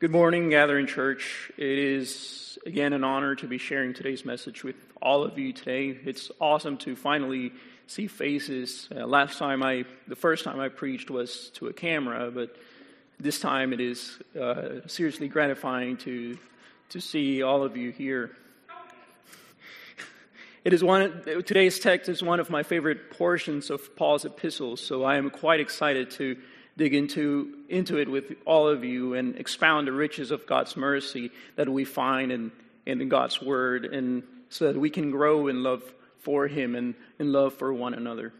Good morning, Gathering Church. It is again an honor to be sharing today's message with all of you today. It's awesome to finally see faces. Uh, last time I, the first time I preached was to a camera, but this time it is uh, seriously gratifying to to see all of you here. It is one today's text is one of my favorite portions of Paul's epistles, so I am quite excited to dig into, into it with all of you and expound the riches of God's mercy that we find in, in God's Word, and so that we can grow in love for Him and in love for one another.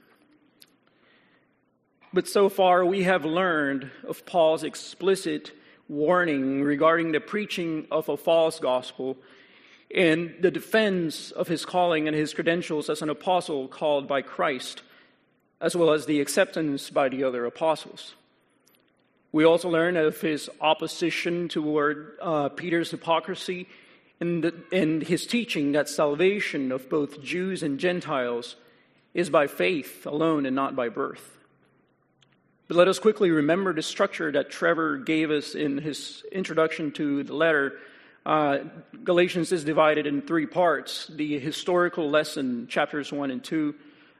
But so far, we have learned of Paul's explicit warning regarding the preaching of a false gospel and the defense of his calling and his credentials as an apostle called by Christ, as well as the acceptance by the other apostles. We also learn of his opposition toward uh, Peter's hypocrisy and, the, and his teaching that salvation of both Jews and Gentiles is by faith alone and not by birth. But let us quickly remember the structure that Trevor gave us in his introduction to the letter. Uh, Galatians is divided in three parts the historical lesson, chapters 1 and 2,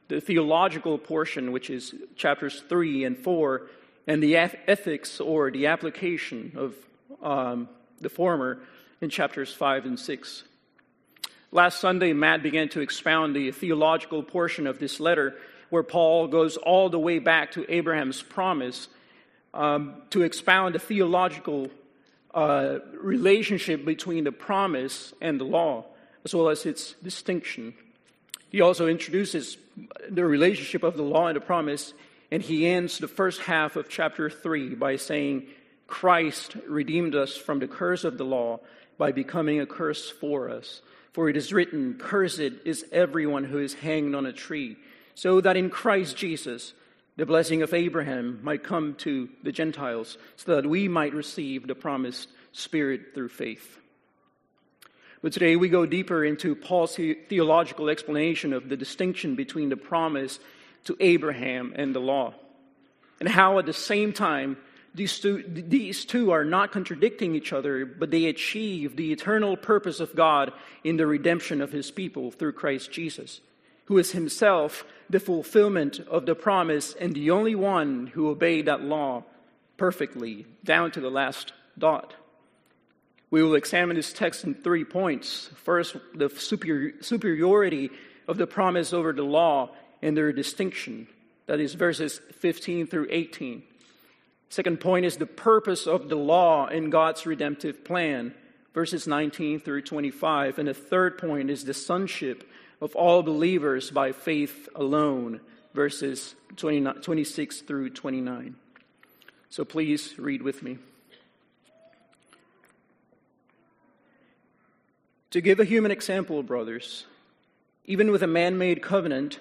the theological portion, which is chapters 3 and 4, and the ethics or the application of um, the former in chapters 5 and 6. Last Sunday, Matt began to expound the theological portion of this letter, where Paul goes all the way back to Abraham's promise um, to expound the theological uh, relationship between the promise and the law, as well as its distinction. He also introduces the relationship of the law and the promise and he ends the first half of chapter 3 by saying, Christ redeemed us from the curse of the law by becoming a curse for us. For it is written, Cursed is everyone who is hanged on a tree, so that in Christ Jesus the blessing of Abraham might come to the Gentiles, so that we might receive the promised Spirit through faith. But today we go deeper into Paul's theological explanation of the distinction between the promise to Abraham and the law. And how at the same time, these two, these two are not contradicting each other, but they achieve the eternal purpose of God in the redemption of his people through Christ Jesus, who is himself the fulfillment of the promise and the only one who obeyed that law perfectly, down to the last dot. We will examine this text in three points. First, the superiority of the promise over the law and their distinction. That is verses 15 through 18. Second point is the purpose of the law in God's redemptive plan, verses 19 through 25. And the third point is the sonship of all believers by faith alone, verses 26 through 29. So please read with me. To give a human example, brothers, even with a man made covenant,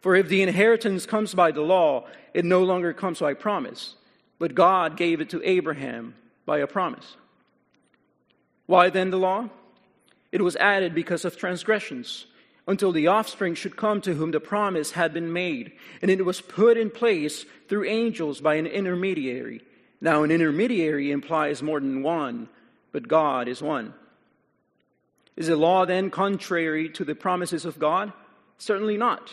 For if the inheritance comes by the law, it no longer comes by promise, but God gave it to Abraham by a promise. Why then the law? It was added because of transgressions, until the offspring should come to whom the promise had been made, and it was put in place through angels by an intermediary. Now, an intermediary implies more than one, but God is one. Is the law then contrary to the promises of God? Certainly not.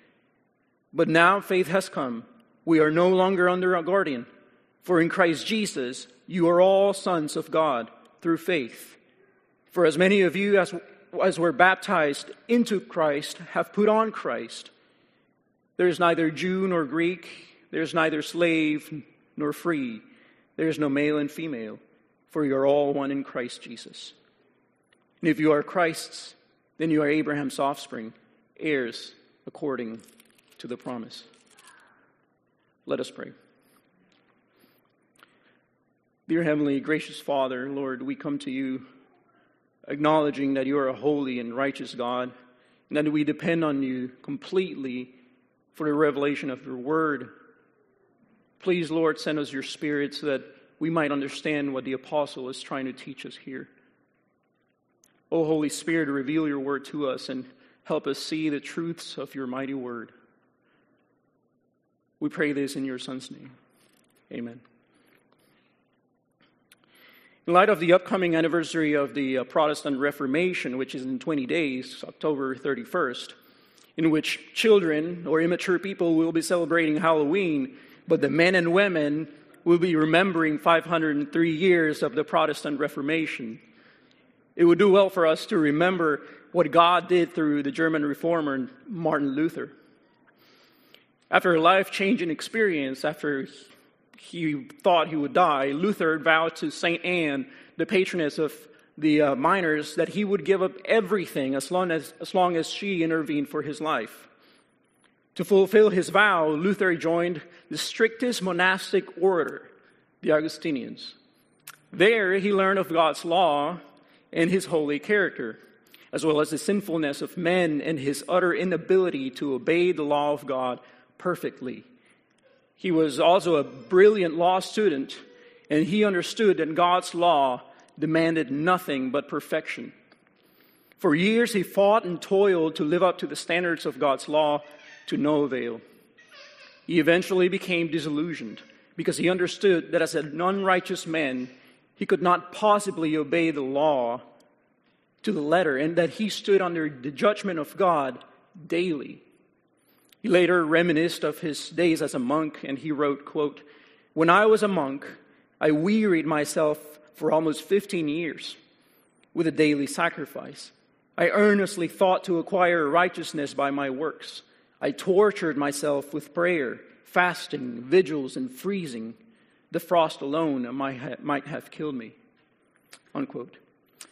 But now faith has come. We are no longer under a guardian. For in Christ Jesus, you are all sons of God through faith. For as many of you as as we're baptized into Christ, have put on Christ. There is neither Jew nor Greek, there is neither slave nor free, there is no male and female, for you are all one in Christ Jesus. And if you are Christ's, then you are Abraham's offspring, heirs according to the promise. Let us pray. Dear Heavenly, gracious Father, Lord, we come to you acknowledging that you are a holy and righteous God, and that we depend on you completely for the revelation of your word. Please, Lord, send us your spirit so that we might understand what the apostle is trying to teach us here. O Holy Spirit, reveal your word to us and help us see the truths of your mighty word. We pray this in your Son's name. Amen. In light of the upcoming anniversary of the uh, Protestant Reformation, which is in 20 days, October 31st, in which children or immature people will be celebrating Halloween, but the men and women will be remembering 503 years of the Protestant Reformation. It would do well for us to remember what God did through the German reformer Martin Luther. After a life changing experience, after he thought he would die, Luther vowed to St. Anne, the patroness of the uh, miners, that he would give up everything as long as, as long as she intervened for his life. To fulfill his vow, Luther joined the strictest monastic order, the Augustinians. There, he learned of God's law and his holy character, as well as the sinfulness of men and his utter inability to obey the law of God perfectly. He was also a brilliant law student, and he understood that God's law demanded nothing but perfection. For years, he fought and toiled to live up to the standards of God's law to no avail. He eventually became disillusioned because he understood that as an unrighteous man, he could not possibly obey the law to the letter, and that he stood under the judgment of God daily. He later reminisced of his days as a monk, and he wrote, quote, When I was a monk, I wearied myself for almost 15 years with a daily sacrifice. I earnestly thought to acquire righteousness by my works. I tortured myself with prayer, fasting, vigils, and freezing the frost alone might have killed me. Unquote.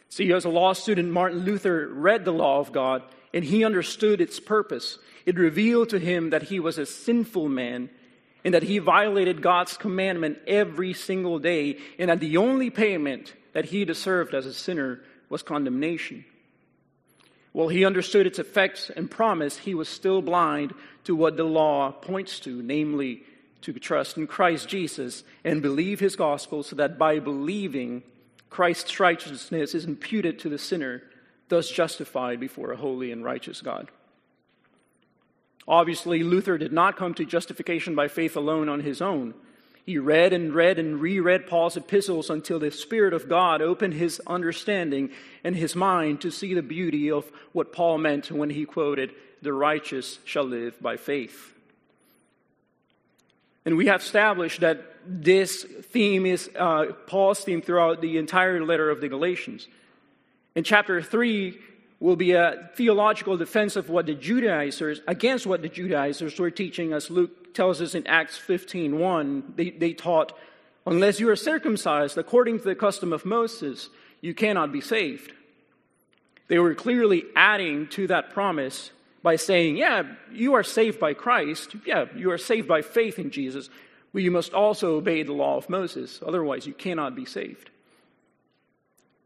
See, as a law student, Martin Luther read the law of God and he understood its purpose. It revealed to him that he was a sinful man and that he violated God's commandment every single day, and that the only payment that he deserved as a sinner was condemnation. While he understood its effects and promise, he was still blind to what the law points to, namely to trust in Christ Jesus and believe his gospel so that by believing, Christ's righteousness is imputed to the sinner, thus justified before a holy and righteous God. Obviously, Luther did not come to justification by faith alone on his own. He read and read and reread Paul's epistles until the Spirit of God opened his understanding and his mind to see the beauty of what Paul meant when he quoted, The righteous shall live by faith. And we have established that this theme is uh, Paul's theme throughout the entire letter of the Galatians. In chapter 3, will be a theological defense of what the Judaizers, against what the Judaizers were teaching, as Luke tells us in Acts 15 They, they taught, unless you are circumcised according to the custom of Moses, you cannot be saved. They were clearly adding to that promise by saying, yeah, you are saved by Christ. Yeah, you are saved by faith in Jesus. But you must also obey the law of Moses. Otherwise, you cannot be saved.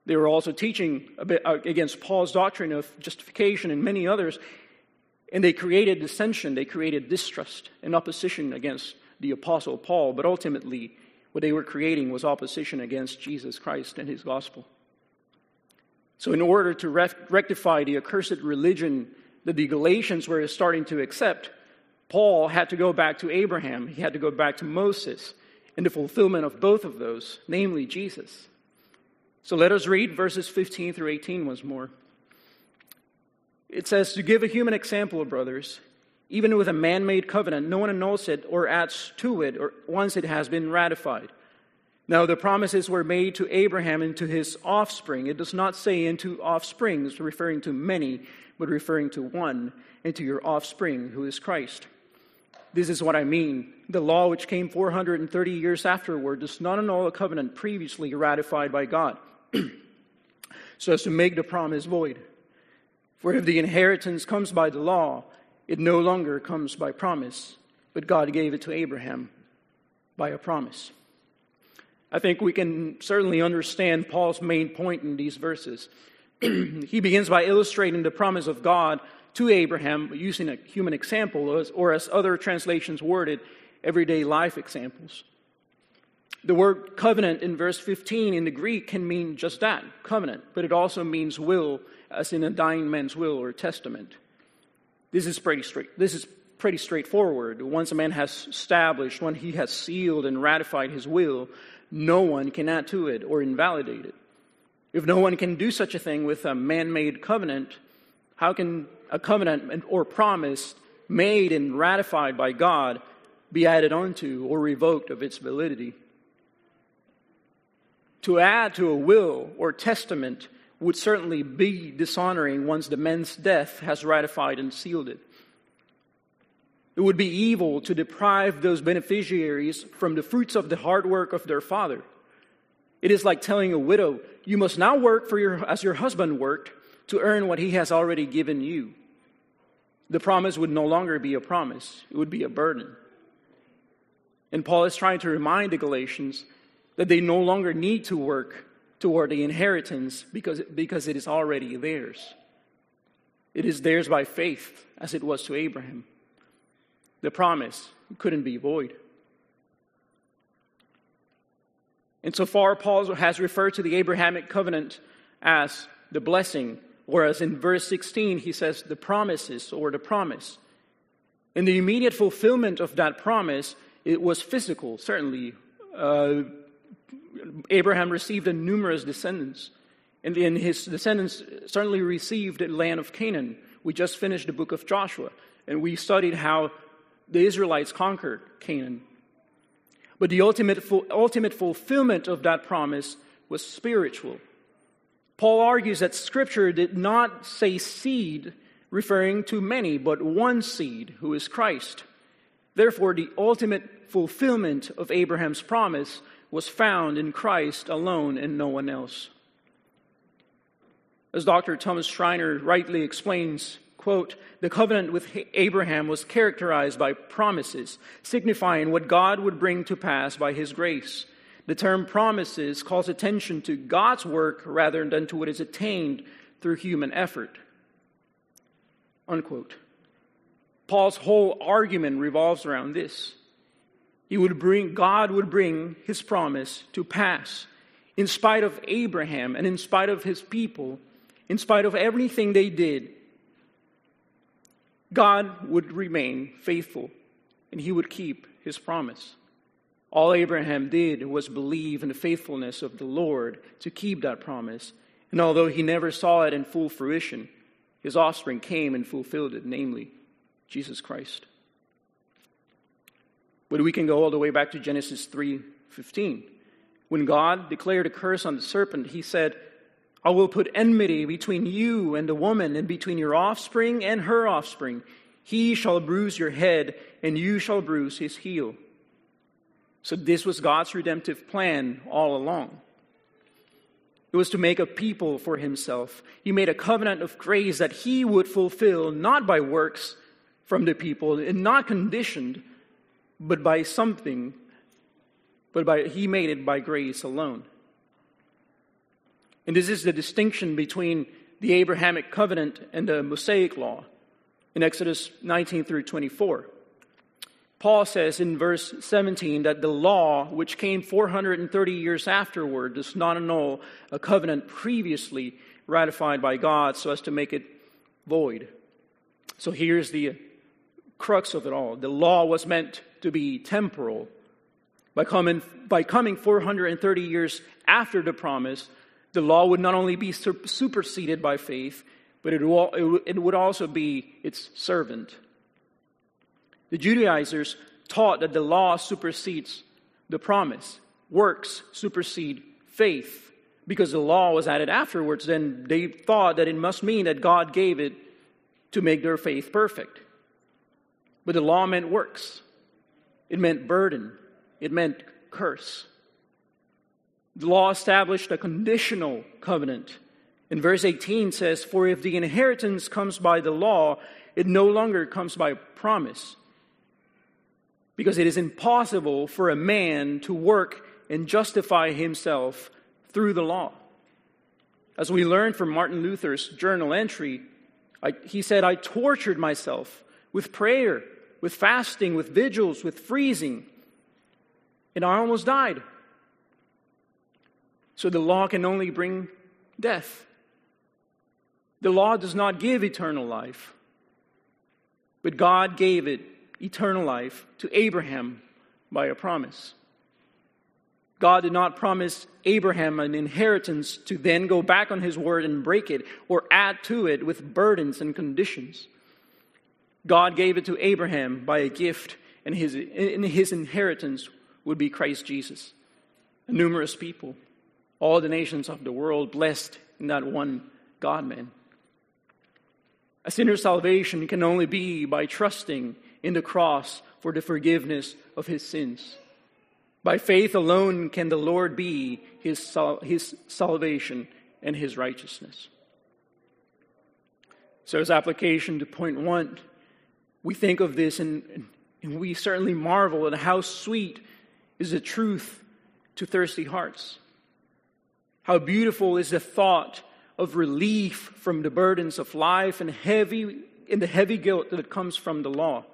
They were also teaching uh, against Paul's doctrine of justification and many others. And they created dissension, they created distrust and opposition against the Apostle Paul. But ultimately, what they were creating was opposition against Jesus Christ and his gospel. So, in order to rectify the accursed religion that the Galatians were starting to accept, Paul had to go back to Abraham, he had to go back to Moses, and the fulfillment of both of those, namely Jesus. So let us read verses 15 through 18 once more. It says, To give a human example, brothers, even with a man made covenant, no one annuls it or adds to it or once it has been ratified. Now, the promises were made to Abraham and to his offspring. It does not say into offsprings, referring to many, but referring to one, and to your offspring, who is Christ. This is what I mean. The law, which came 430 years afterward, does not annul a covenant previously ratified by God, so as to make the promise void. For if the inheritance comes by the law, it no longer comes by promise, but God gave it to Abraham by a promise. I think we can certainly understand Paul's main point in these verses. he begins by illustrating the promise of God to Abraham using a human example, or as other translations worded, everyday life examples. The word covenant in verse 15 in the Greek can mean just that, covenant, but it also means will, as in a dying man's will or testament. This is pretty straight. This is pretty straightforward. Once a man has established, when he has sealed and ratified his will, no one can add to it or invalidate it. If no one can do such a thing with a man made covenant, how can a covenant or promise made and ratified by God be added onto or revoked of its validity? To add to a will or testament would certainly be dishonoring once the man's death has ratified and sealed it. It would be evil to deprive those beneficiaries from the fruits of the hard work of their father. It is like telling a widow, You must now work for your, as your husband worked to earn what he has already given you. The promise would no longer be a promise, it would be a burden. And Paul is trying to remind the Galatians that they no longer need to work toward the inheritance because, because it is already theirs. It is theirs by faith, as it was to Abraham the promise couldn't be void. And so far, Paul has referred to the Abrahamic covenant as the blessing, whereas in verse 16 he says the promises or the promise. In the immediate fulfillment of that promise, it was physical, certainly. Uh, Abraham received a numerous descendants, and, and his descendants certainly received the land of Canaan. We just finished the book of Joshua, and we studied how the Israelites conquered Canaan. But the ultimate, ultimate fulfillment of that promise was spiritual. Paul argues that Scripture did not say seed, referring to many, but one seed, who is Christ. Therefore, the ultimate fulfillment of Abraham's promise was found in Christ alone and no one else. As Dr. Thomas Schreiner rightly explains, quote, the covenant with Abraham was characterized by promises, signifying what God would bring to pass by his grace. The term promises calls attention to God's work rather than to what is attained through human effort. Unquote. Paul's whole argument revolves around this. He would bring, God would bring his promise to pass in spite of Abraham and in spite of his people, in spite of everything they did God would remain faithful and he would keep his promise. All Abraham did was believe in the faithfulness of the Lord to keep that promise. And although he never saw it in full fruition, his offspring came and fulfilled it, namely Jesus Christ. But we can go all the way back to Genesis 3:15. When God declared a curse on the serpent, he said, I will put enmity between you and the woman, and between your offspring and her offspring. He shall bruise your head, and you shall bruise his heel. So, this was God's redemptive plan all along. It was to make a people for himself. He made a covenant of grace that he would fulfill, not by works from the people, and not conditioned, but by something, but by, he made it by grace alone. And this is the distinction between the Abrahamic covenant and the Mosaic law in Exodus 19 through 24. Paul says in verse 17 that the law, which came 430 years afterward, does not annul a covenant previously ratified by God so as to make it void. So here's the crux of it all. The law was meant to be temporal. By coming, by coming 430 years after the promise, the law would not only be superseded by faith, but it would also be its servant. The Judaizers taught that the law supersedes the promise. works supersede faith because the law was added afterwards, then they thought that it must mean that God gave it to make their faith perfect. But the law meant works, it meant burden, it meant curse. The law established a conditional covenant. In verse 18 says, For if the inheritance comes by the law, it no longer comes by promise. Because it is impossible for a man to work and justify himself through the law. As we learned from Martin Luther's journal entry, I, he said, I tortured myself with prayer, with fasting, with vigils, with freezing, and I almost died. So the law can only bring death. The law does not give eternal life, but God gave it eternal life to Abraham by a promise. God did not promise Abraham an inheritance to then go back on his word and break it or add to it with burdens and conditions. God gave it to Abraham by a gift, and his, and his inheritance would be Christ Jesus. A numerous people, all the nations of the world blessed in that one God man. A sinner's salvation can only be by trusting in the cross for the forgiveness of his sins. By faith alone can the Lord be his, sal- his salvation and his righteousness. So, as application to point one, we think of this and, and we certainly marvel at how sweet is the truth to thirsty hearts. How beautiful is the thought of relief from the burdens of life and heavy in the heavy guilt that comes from the law.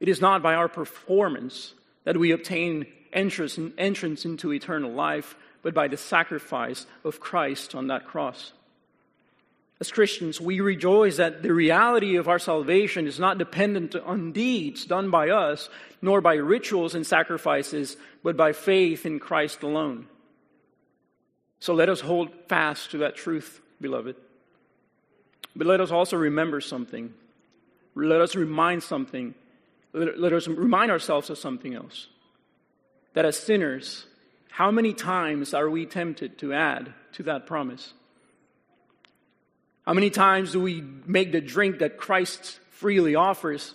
It is not by our performance that we obtain entrance, entrance into eternal life, but by the sacrifice of Christ on that cross. As Christians, we rejoice that the reality of our salvation is not dependent on deeds done by us, nor by rituals and sacrifices, but by faith in Christ alone. So let us hold fast to that truth, beloved. But let us also remember something. Let us remind something let us remind ourselves of something else. That as sinners, how many times are we tempted to add to that promise? How many times do we make the drink that Christ freely offers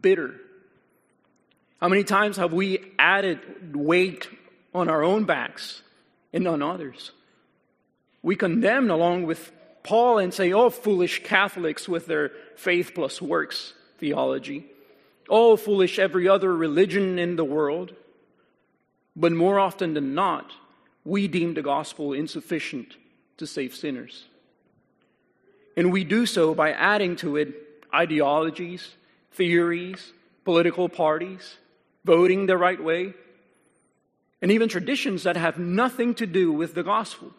bitter? How many times have we added weight on our own backs and on others? We condemn along with Paul and say, oh, foolish Catholics with their faith plus works theology. Oh, foolish every other religion in the world. But more often than not, we deem the gospel insufficient to save sinners. And we do so by adding to it ideologies, theories, political parties, voting the right way, and even traditions that have nothing to do with the gospel.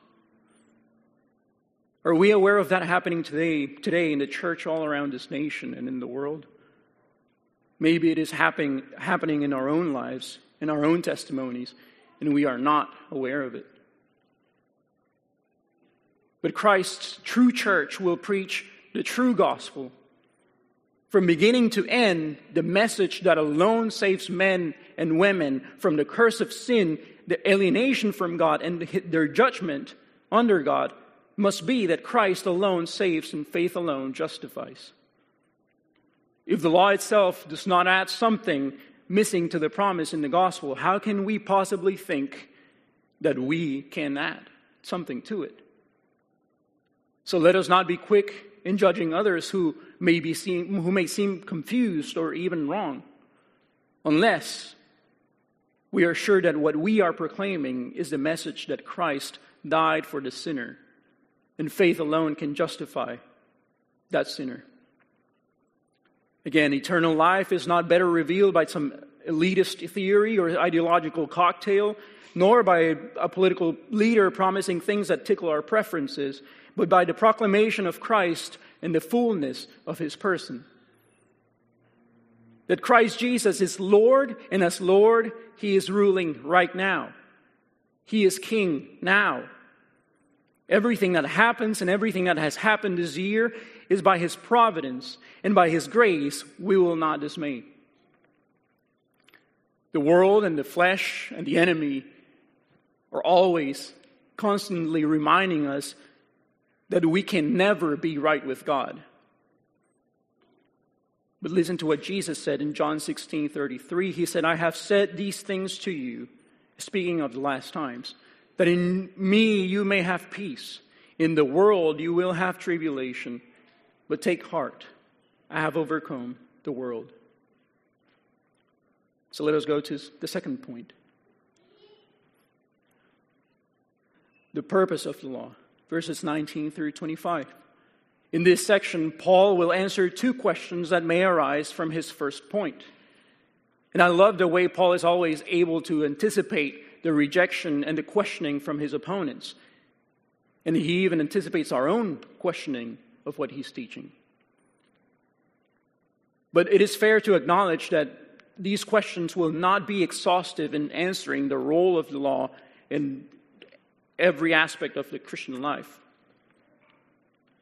Are we aware of that happening today, today in the church all around this nation and in the world? Maybe it is happening, happening in our own lives, in our own testimonies, and we are not aware of it. But Christ's true church will preach the true gospel. From beginning to end, the message that alone saves men and women from the curse of sin, the alienation from God, and their judgment under God must be that Christ alone saves and faith alone justifies. If the law itself does not add something missing to the promise in the gospel, how can we possibly think that we can add something to it? So let us not be quick in judging others who may, be who may seem confused or even wrong, unless we are sure that what we are proclaiming is the message that Christ died for the sinner, and faith alone can justify that sinner. Again, eternal life is not better revealed by some elitist theory or ideological cocktail, nor by a political leader promising things that tickle our preferences, but by the proclamation of Christ and the fullness of his person. That Christ Jesus is Lord, and as Lord, he is ruling right now. He is king now. Everything that happens and everything that has happened this year is by his providence and by his grace we will not dismay. The world and the flesh and the enemy are always constantly reminding us that we can never be right with God. But listen to what Jesus said in John 16 33. He said, I have said these things to you, speaking of the last times, that in me you may have peace. In the world you will have tribulation, but take heart. I have overcome the world. So let us go to the second point the purpose of the law, verses 19 through 25. In this section, Paul will answer two questions that may arise from his first point. And I love the way Paul is always able to anticipate the rejection and the questioning from his opponents. And he even anticipates our own questioning of what he's teaching. But it is fair to acknowledge that these questions will not be exhaustive in answering the role of the law in every aspect of the Christian life.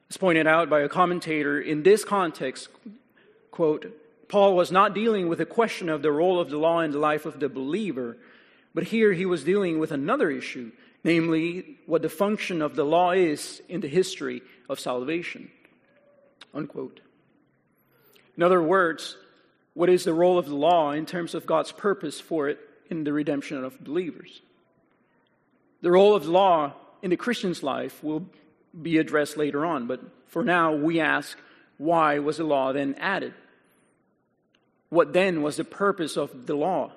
As pointed out by a commentator, in this context, quote, Paul was not dealing with a question of the role of the law in the life of the believer, but here he was dealing with another issue, namely what the function of the law is in the history of salvation. Unquote. In other words, what is the role of the law in terms of God's purpose for it in the redemption of believers? The role of the law in the Christian's life will be addressed later on. But for now, we ask why was the law then added? What then was the purpose of the law?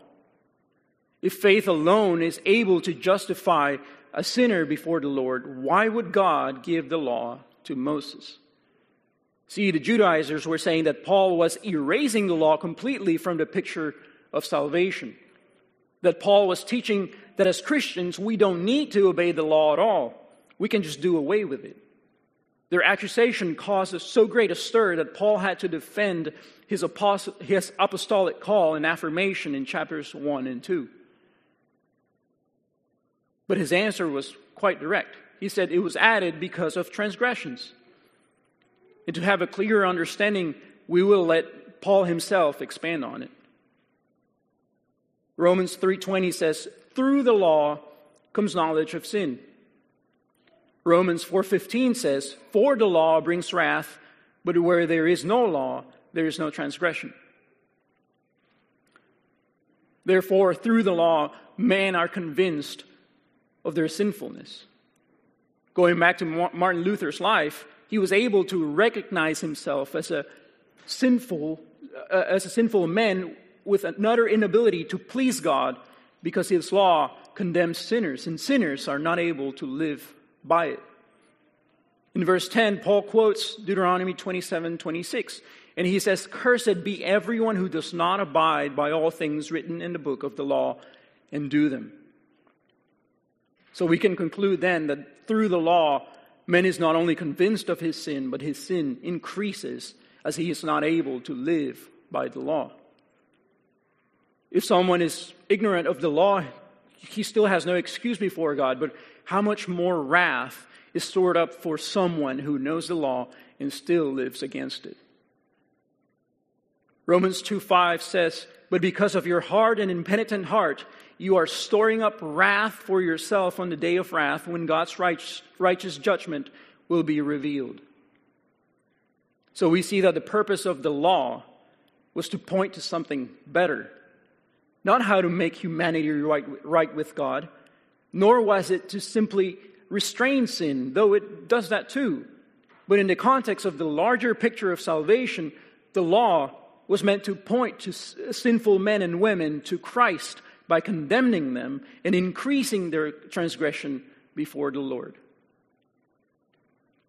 If faith alone is able to justify a sinner before the Lord, why would God give the law to Moses? See, the Judaizers were saying that Paul was erasing the law completely from the picture of salvation. That Paul was teaching that as Christians, we don't need to obey the law at all. We can just do away with it. Their accusation caused so great a stir that Paul had to defend his, apost- his apostolic call and affirmation in chapters 1 and 2. But his answer was quite direct. He said it was added because of transgressions. And to have a clearer understanding, we will let Paul himself expand on it. Romans 3:20 says, "Through the law comes knowledge of sin." Romans 4:15 says, "For the law brings wrath, but where there is no law, there is no transgression." Therefore, through the law, men are convinced of their sinfulness. Going back to Martin Luther's life, he was able to recognize himself as a sinful uh, as a sinful man with an utter inability to please God because his law condemns sinners and sinners are not able to live by it. In verse 10, Paul quotes Deuteronomy 27 26, and he says, Cursed be everyone who does not abide by all things written in the book of the law and do them. So we can conclude then that through the law, man is not only convinced of his sin, but his sin increases as he is not able to live by the law. If someone is ignorant of the law, he still has no excuse before God, but how much more wrath is stored up for someone who knows the law and still lives against it. Romans 2 5 says, But because of your hard and impenitent heart, you are storing up wrath for yourself on the day of wrath when God's righteous judgment will be revealed. So we see that the purpose of the law was to point to something better. Not how to make humanity right, right with God, nor was it to simply restrain sin, though it does that too. But in the context of the larger picture of salvation, the law was meant to point to sinful men and women to Christ by condemning them and increasing their transgression before the Lord.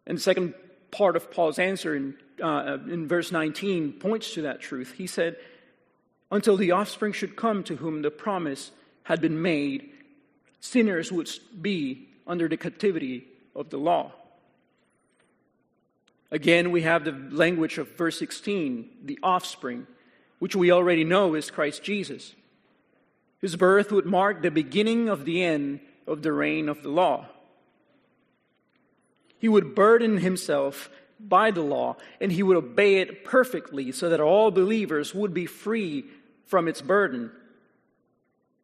And the second part of Paul's answer in, uh, in verse 19 points to that truth. He said, Until the offspring should come to whom the promise had been made, sinners would be under the captivity of the law. Again, we have the language of verse 16, the offspring, which we already know is Christ Jesus. His birth would mark the beginning of the end of the reign of the law. He would burden himself by the law and he would obey it perfectly so that all believers would be free from its burden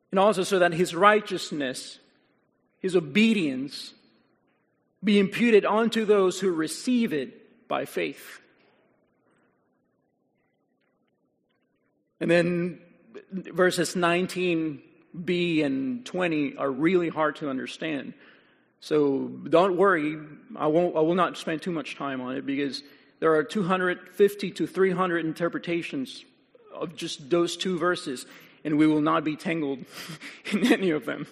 and also so that his righteousness, his obedience, be imputed unto those who receive it by faith. And then verses 19b and 20 are really hard to understand. So don't worry, I, won't, I will not spend too much time on it because there are 250 to 300 interpretations of just those two verses, and we will not be tangled in any of them.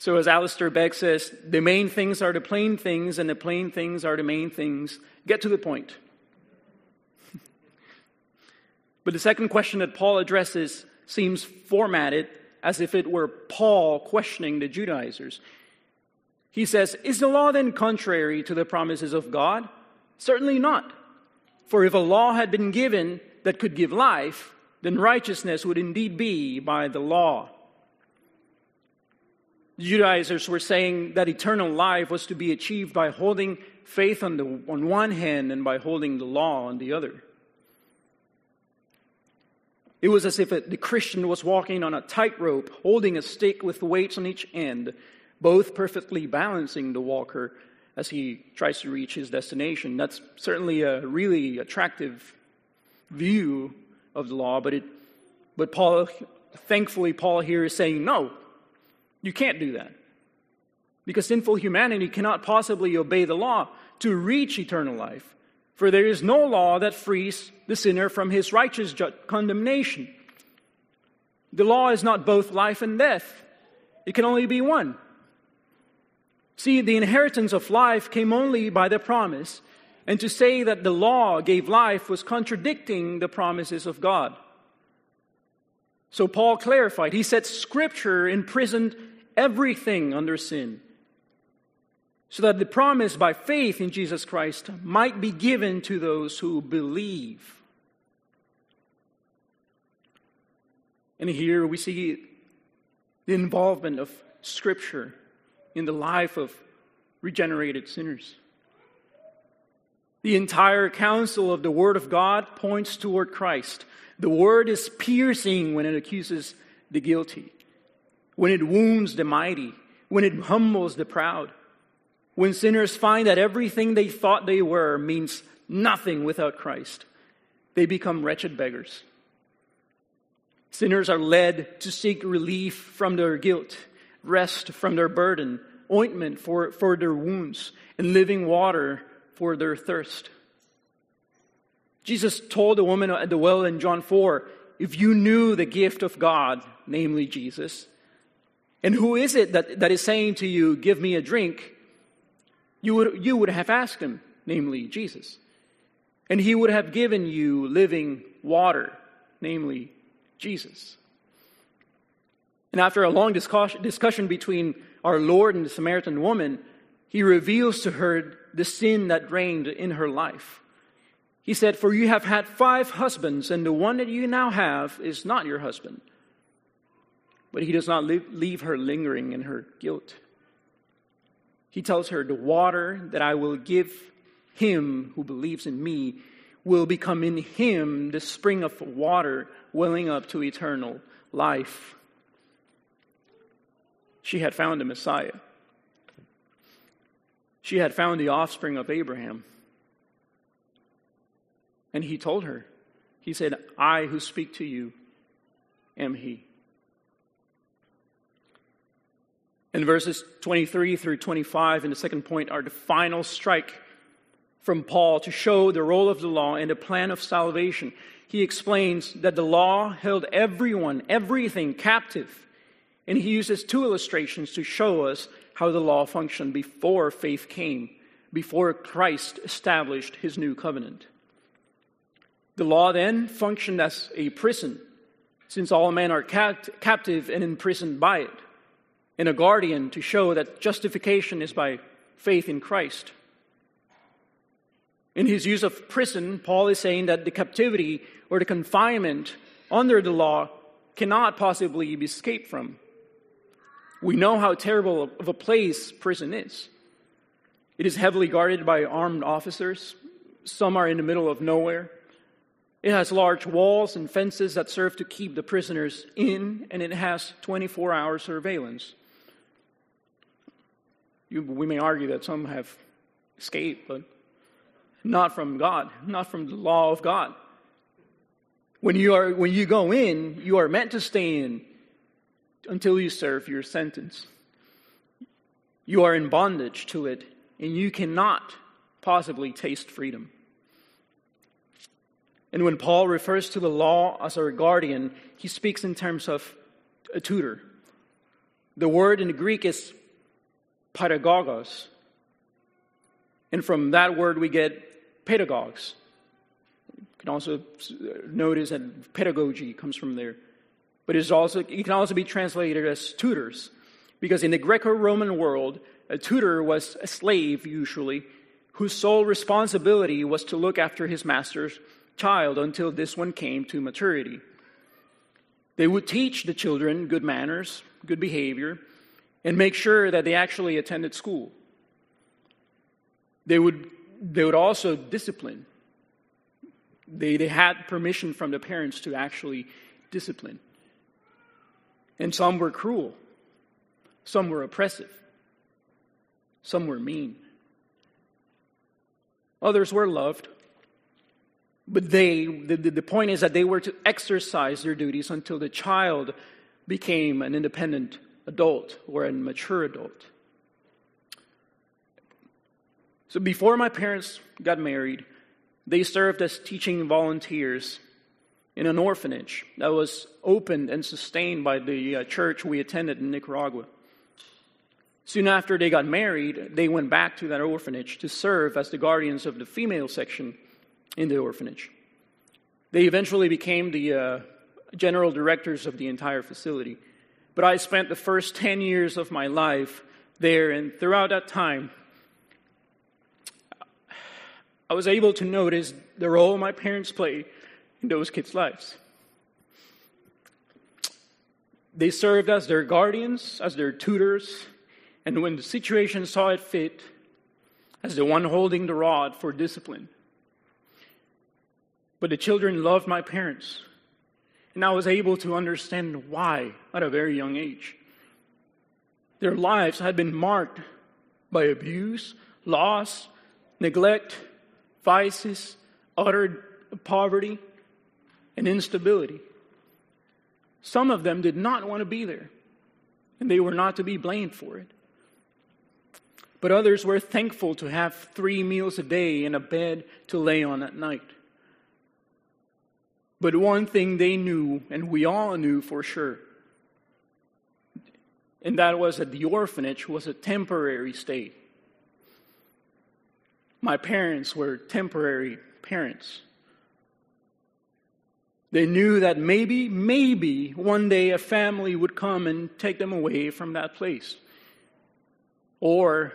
So, as Alistair Begg says, the main things are the plain things, and the plain things are the main things. Get to the point. but the second question that Paul addresses seems formatted as if it were Paul questioning the Judaizers. He says, Is the law then contrary to the promises of God? Certainly not. For if a law had been given that could give life, then righteousness would indeed be by the law. The Judaizers were saying that eternal life was to be achieved by holding faith on, the, on one hand and by holding the law on the other. It was as if the Christian was walking on a tightrope, holding a stick with weights on each end, both perfectly balancing the walker as he tries to reach his destination. That's certainly a really attractive view of the law, but it but Paul thankfully Paul here is saying no. You can't do that. Because sinful humanity cannot possibly obey the law to reach eternal life. For there is no law that frees the sinner from his righteous condemnation. The law is not both life and death, it can only be one. See, the inheritance of life came only by the promise, and to say that the law gave life was contradicting the promises of God. So Paul clarified. He said Scripture imprisoned everything under sin, so that the promise by faith in Jesus Christ might be given to those who believe. And here we see the involvement of Scripture in the life of regenerated sinners. The entire counsel of the Word of God points toward Christ. The Word is piercing when it accuses the guilty, when it wounds the mighty, when it humbles the proud, when sinners find that everything they thought they were means nothing without Christ. They become wretched beggars. Sinners are led to seek relief from their guilt, rest from their burden, ointment for, for their wounds, and living water for their thirst. Jesus told the woman at the well in John 4 if you knew the gift of God, namely Jesus, and who is it that, that is saying to you, Give me a drink? You would, you would have asked him, namely Jesus. And he would have given you living water, namely Jesus. And after a long discussion between our Lord and the Samaritan woman, he reveals to her the sin that reigned in her life. He said, For you have had five husbands, and the one that you now have is not your husband. But he does not leave her lingering in her guilt. He tells her, The water that I will give him who believes in me will become in him the spring of water welling up to eternal life. She had found the Messiah. She had found the offspring of Abraham. And he told her, He said, I who speak to you am he. And verses 23 through 25 in the second point are the final strike from Paul to show the role of the law and the plan of salvation. He explains that the law held everyone, everything captive. And he uses two illustrations to show us how the law functioned before faith came, before Christ established his new covenant. The law then functioned as a prison, since all men are captive and imprisoned by it, and a guardian to show that justification is by faith in Christ. In his use of prison, Paul is saying that the captivity or the confinement under the law cannot possibly be escaped from. We know how terrible of a place prison is. It is heavily guarded by armed officers. Some are in the middle of nowhere. It has large walls and fences that serve to keep the prisoners in, and it has 24 hour surveillance. You, we may argue that some have escaped, but not from God, not from the law of God. When you, are, when you go in, you are meant to stay in until you serve your sentence. You are in bondage to it, and you cannot possibly taste freedom. And when Paul refers to the law as our guardian, he speaks in terms of a tutor. The word in the Greek is pedagogos. And from that word, we get pedagogues. You can also notice that pedagogy comes from there. But it's also, it can also be translated as tutors. Because in the Greco Roman world, a tutor was a slave, usually, whose sole responsibility was to look after his master's child until this one came to maturity. They would teach the children good manners, good behavior, and make sure that they actually attended school. They would, they would also discipline. They, they had permission from the parents to actually discipline. And some were cruel, some were oppressive, some were mean. Others were loved, but they, the, the point is that they were to exercise their duties until the child became an independent adult or a mature adult. So before my parents got married, they served as teaching volunteers in an orphanage that was opened and sustained by the uh, church we attended in Nicaragua. Soon after they got married, they went back to that orphanage to serve as the guardians of the female section in the orphanage. They eventually became the uh, general directors of the entire facility. But I spent the first 10 years of my life there, and throughout that time, I was able to notice the role my parents played in those kids' lives. They served as their guardians, as their tutors, and when the situation saw it fit, as the one holding the rod for discipline. But the children loved my parents, and I was able to understand why at a very young age. Their lives had been marked by abuse, loss, neglect, vices, utter poverty, and instability. Some of them did not want to be there, and they were not to be blamed for it. But others were thankful to have three meals a day and a bed to lay on at night. But one thing they knew, and we all knew for sure, and that was that the orphanage was a temporary state. My parents were temporary parents. They knew that maybe, maybe one day a family would come and take them away from that place. Or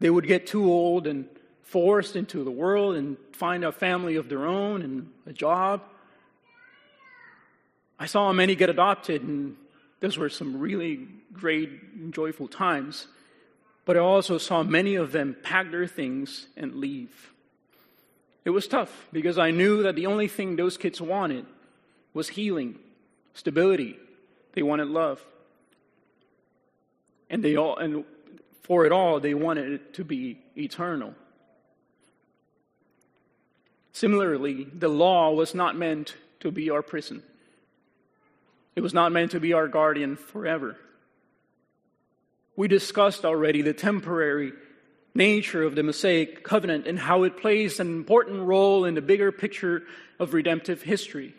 they would get too old and forced into the world and find a family of their own and a job. I saw many get adopted, and those were some really great and joyful times. But I also saw many of them pack their things and leave. It was tough because I knew that the only thing those kids wanted was healing, stability. They wanted love. And they all and for it all they wanted it to be eternal. Similarly, the law was not meant to be our prison. It was not meant to be our guardian forever. We discussed already the temporary nature of the Mosaic covenant and how it plays an important role in the bigger picture of redemptive history.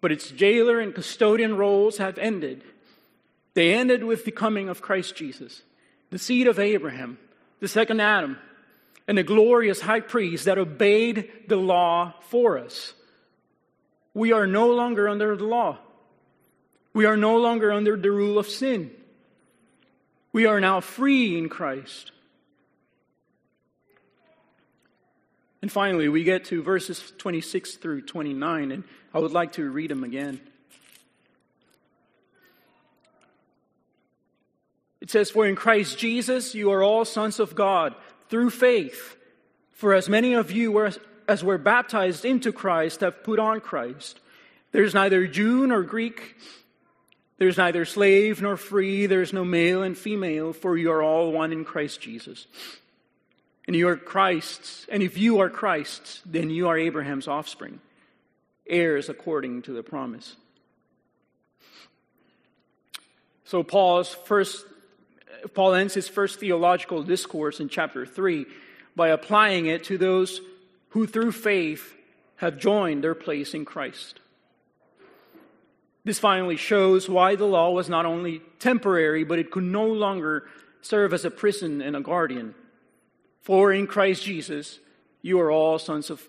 But its jailer and custodian roles have ended. They ended with the coming of Christ Jesus, the seed of Abraham, the second Adam, and the glorious high priest that obeyed the law for us. We are no longer under the law. We are no longer under the rule of sin. We are now free in Christ. And finally, we get to verses 26 through 29, and I would like to read them again. It says, For in Christ Jesus you are all sons of God through faith. For as many of you were as we're baptized into Christ, have put on Christ. There's neither Jew nor Greek. There's neither slave nor free. There's no male and female, for you are all one in Christ Jesus. And you are Christ's. And if you are Christ's, then you are Abraham's offspring, heirs according to the promise. So Paul's first Paul ends his first theological discourse in chapter 3 by applying it to those who through faith have joined their place in Christ. This finally shows why the law was not only temporary, but it could no longer serve as a prison and a guardian. For in Christ Jesus, you are all sons of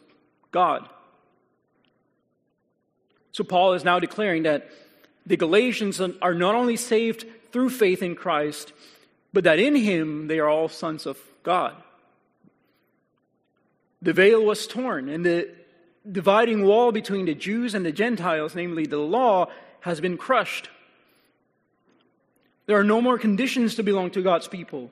God. So Paul is now declaring that the Galatians are not only saved through faith in Christ, but that in him they are all sons of God. The veil was torn, and the dividing wall between the Jews and the Gentiles, namely the law, has been crushed. There are no more conditions to belong to God's people.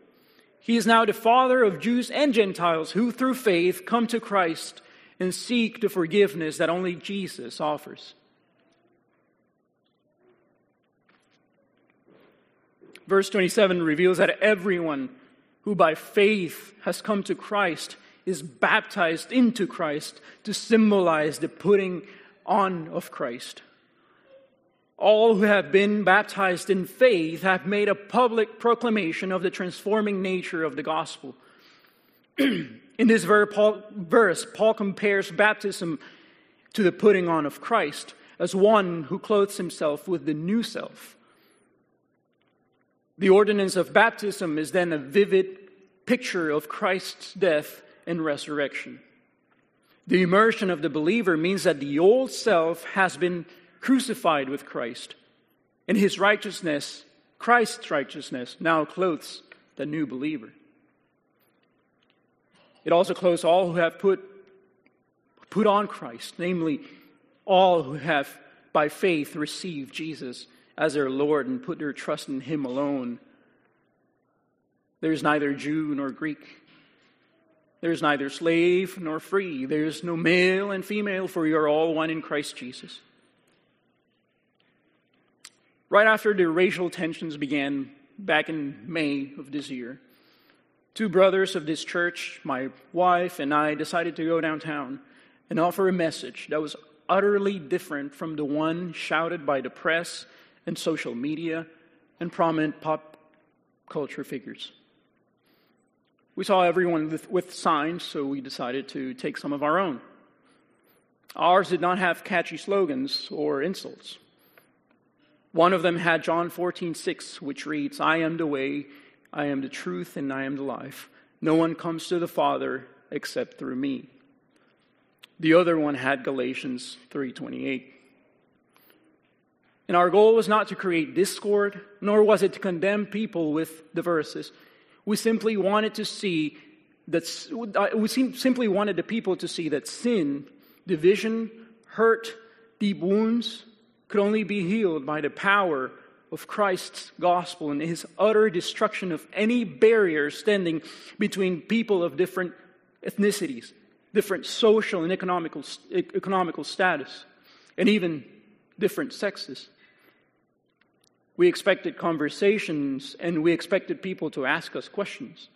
He is now the Father of Jews and Gentiles who, through faith, come to Christ and seek the forgiveness that only Jesus offers. Verse 27 reveals that everyone who by faith has come to Christ is baptized into Christ to symbolize the putting on of Christ. All who have been baptized in faith have made a public proclamation of the transforming nature of the gospel. in this verse, Paul compares baptism to the putting on of Christ as one who clothes himself with the new self. The ordinance of baptism is then a vivid picture of Christ's death and resurrection. The immersion of the believer means that the old self has been crucified with Christ, and his righteousness, Christ's righteousness, now clothes the new believer. It also clothes all who have put, put on Christ, namely, all who have by faith received Jesus as their Lord and put their trust in Him alone. There's neither Jew nor Greek. There's neither slave nor free. There's no male and female, for you are all one in Christ Jesus. Right after the racial tensions began back in May of this year, two brothers of this church, my wife and I, decided to go downtown and offer a message that was utterly different from the one shouted by the press and social media and prominent pop culture figures. We saw everyone with, with, signs, so we decided to take some of our own. Ours did not have catchy slogans or insults. One of them had John 14, 6, which reads, I am the way, I am the truth, and I am the life. No one comes to the Father except through me. The other one had Galatians 3:28. And our goal was not to create discord, nor was it to condemn people with the verses. We simply wanted to see that, uh, we simply wanted the people to see that sin, division, hurt, deep wounds could only be healed by the power of Christ's gospel and his utter destruction of any barrier standing between people of different ethnicities, different social and economical, economical status, and even different sexes. We expected conversations and we expected people to ask us questions.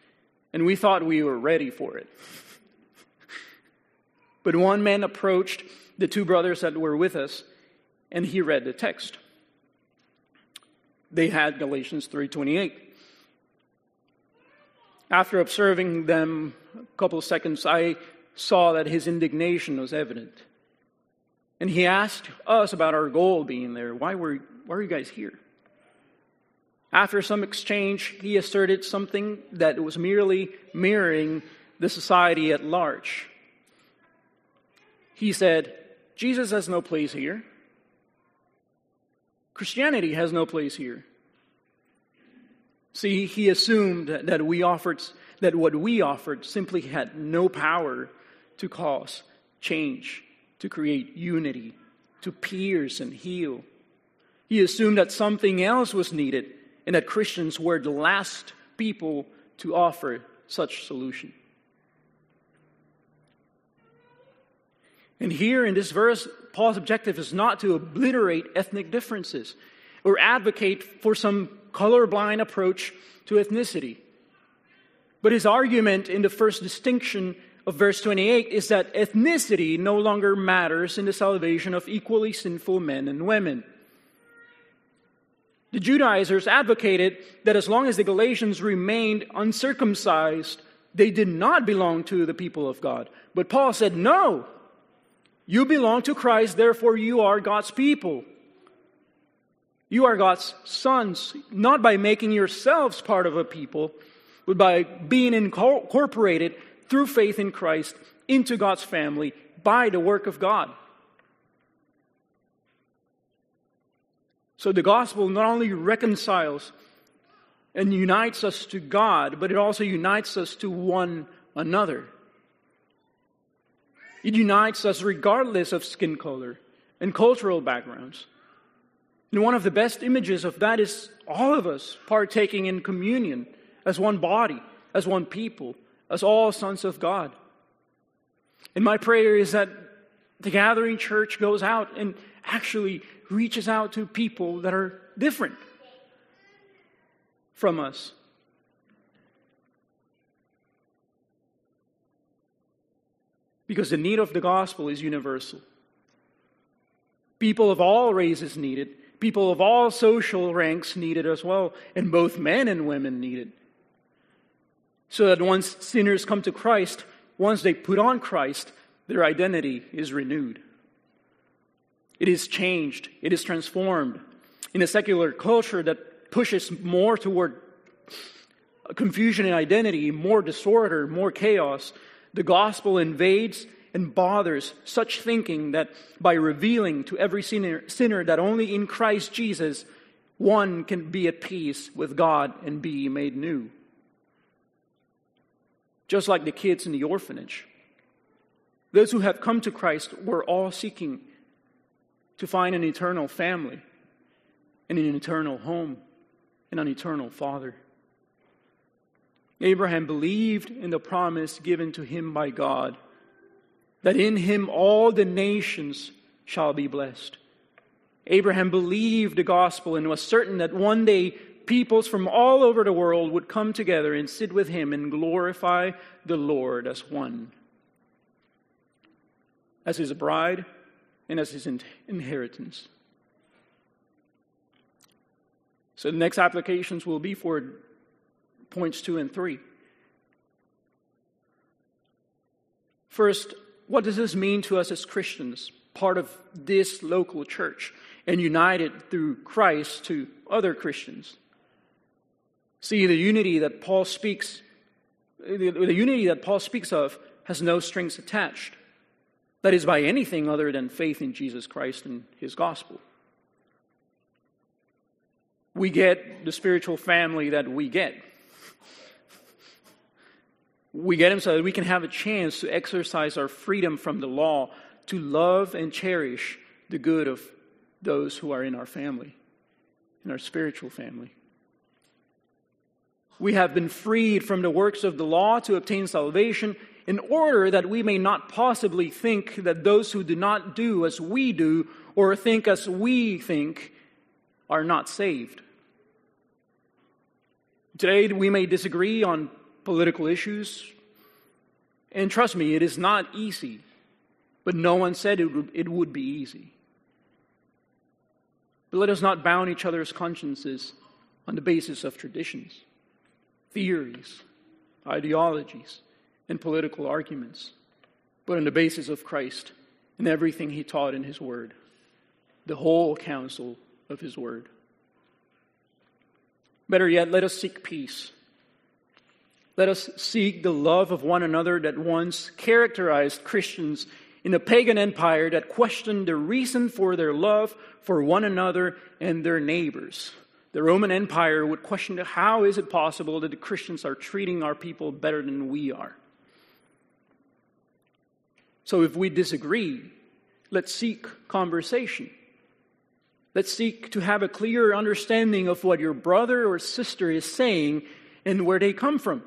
And we thought we were ready for it. but one man approached the two brothers that were with us and he read the text. They had Galatians 3:28. After observing them a couple of seconds, I saw that his indignation was evident. And he asked us about our goal being there. Why were, why are you guys here? After some exchange, he asserted something that was merely mirroring the society at large. He said, Jesus has no place here. Christianity has no place here. See, he assumed that we offered that what we offered simply had no power to cause change, to create unity, to pierce and heal. He assumed that something else was needed and that Christians were the last people to offer such solution. And here in this verse, Paul's objective is not to obliterate ethnic differences or advocate for some colorblind approach to ethnicity. But his argument in the first distinction of verse 28 is that ethnicity no longer matters in the salvation of equally sinful men and women. The Judaizers advocated that as long as the Galatians remained uncircumcised, they did not belong to the people of God. But Paul said, No, you belong to Christ, therefore you are God's people. You are God's sons, not by making yourselves part of a people, but by being incorporated through faith in Christ into God's family by the work of God. So the gospel not only reconciles and unites us to God, but it also unites us to one another. It unites us regardless of skin color and cultural backgrounds. And one of the best images of that is all of us partaking in communion as one body, as one people, as all sons of God. And my prayer is that the gathering church goes out and actually reaches out to people that are different from us. Because the need of the gospel is universal. People of all races need it. People of all social ranks need it as well. And both men and women need it so that once sinners come to Christ, once they put on Christ, their identity is renewed. It is changed, it is transformed. In a secular culture that pushes more toward confusion in identity, more disorder, more chaos, the gospel invades and bothers such thinking that by revealing to every sinner, sinner that only in Christ Jesus one can be at peace with God and be made new just like the kids in the orphanage. Those who have come to Christ were all seeking to find an eternal family and an eternal home and an eternal father. Abraham believed in the promise given to him by God that in him all the nations shall be blessed. Abraham believed the gospel and was certain that one day peoples from all over the world would come together and sit with him and glorify the Lord as one, as his bride and as his inheritance. So the next applications will be for points two and three. First, what does this mean to us as Christians, part of this local church, and united through Christ to other Christians? See, the unity that Paul speaks, the, the unity that Paul speaks of has no strings attached. That is, by anything other than faith in Jesus Christ and his gospel. We get the spiritual family that we get. We get him so that we can have a chance to exercise our freedom from the law to love and cherish the good of those who are in our family, in our spiritual family. We have been freed from the works of the law to obtain salvation in order that we may not possibly think that those who do not do as we do or think as we think are not saved. Today, we may disagree on political issues, and trust me, it is not easy, but no one said it would, be easy. But let us not bound each other's consciences on the basis of traditions theories, ideologies, and political arguments, but on the basis of Christ and everything he taught in his word, the whole counsel of his word. Better yet, let us seek peace. Let us seek the love of one another that once characterized Christians in a pagan empire that questioned the reason for their love for one another and their neighbors the Roman Empire would question how is it possible that the Christians are treating our people better than we are? So if we disagree, let's seek conversation. Let's seek to have a clear understanding of what your brother or sister is saying and where they come from,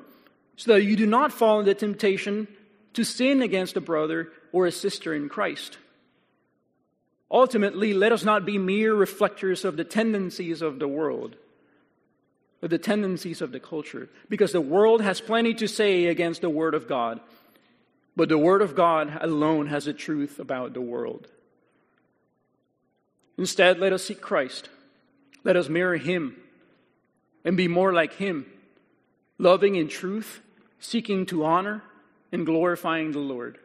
so that you do not fall into temptation to sin against a brother or a sister in Christ. Ultimately, let us not be mere reflectors of the tendencies of the world, of the tendencies of the culture, because the world has plenty to say against the Word of God, but the Word of God alone has the truth about the world. Instead, let us seek Christ. Let us mirror Him and be more like Him, loving in truth, seeking to honor, and glorifying the Lord.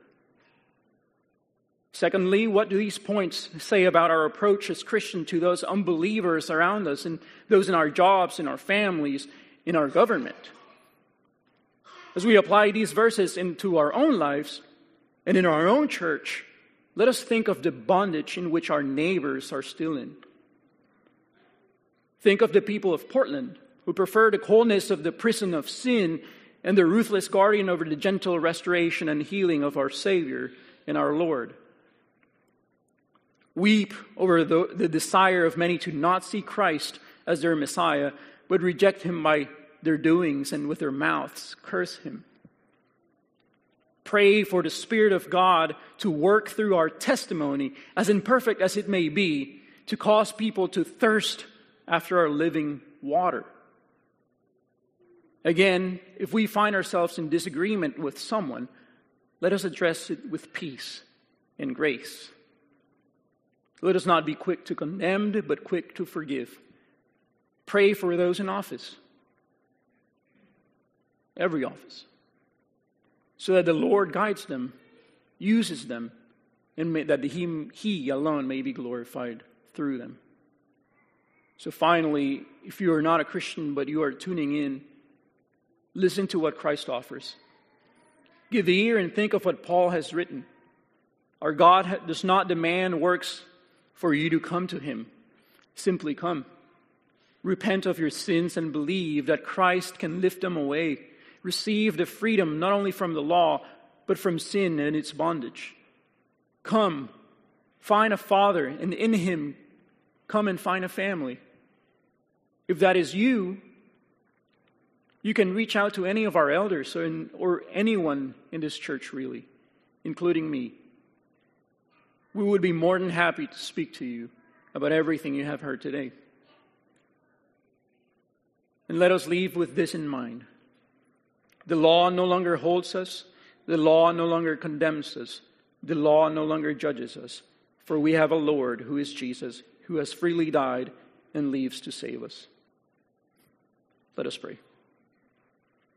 Secondly, what do these points say about our approach as Christians to those unbelievers around us and those in our jobs, in our families, in our government? As we apply these verses into our own lives and in our own church, let us think of the bondage in which our neighbors are still in. Think of the people of Portland who prefer the coldness of the prison of sin and the ruthless guardian over the gentle restoration and healing of our Savior and our Lord. Weep over the, the desire of many to not see Christ as their Messiah, but reject him by their doings and with their mouths curse him. Pray for the Spirit of God to work through our testimony, as imperfect as it may be, to cause people to thirst after our living water. Again, if we find ourselves in disagreement with someone, let us address it with peace and grace. Let us not be quick to condemn, but quick to forgive. Pray for those in office, every office, so that the Lord guides them, uses them, and may, that he, he alone may be glorified through them. So, finally, if you are not a Christian but you are tuning in, Listen to what Christ offers. Give ear and think of what Paul has written. Our God does not demand works for you to come to Him. Simply come. Repent of your sins and believe that Christ can lift them away. Receive the freedom not only from the law, but from sin and its bondage. Come, find a father, and in him, come and find a family. If that is you, you can reach out to any of our elders or, in, or anyone in this church, really, including me. We would be more than happy to speak to you about everything you have heard today. And let us leave with this in mind the law no longer holds us, the law no longer condemns us, the law no longer judges us, for we have a Lord who is Jesus, who has freely died and leaves to save us. Let us pray.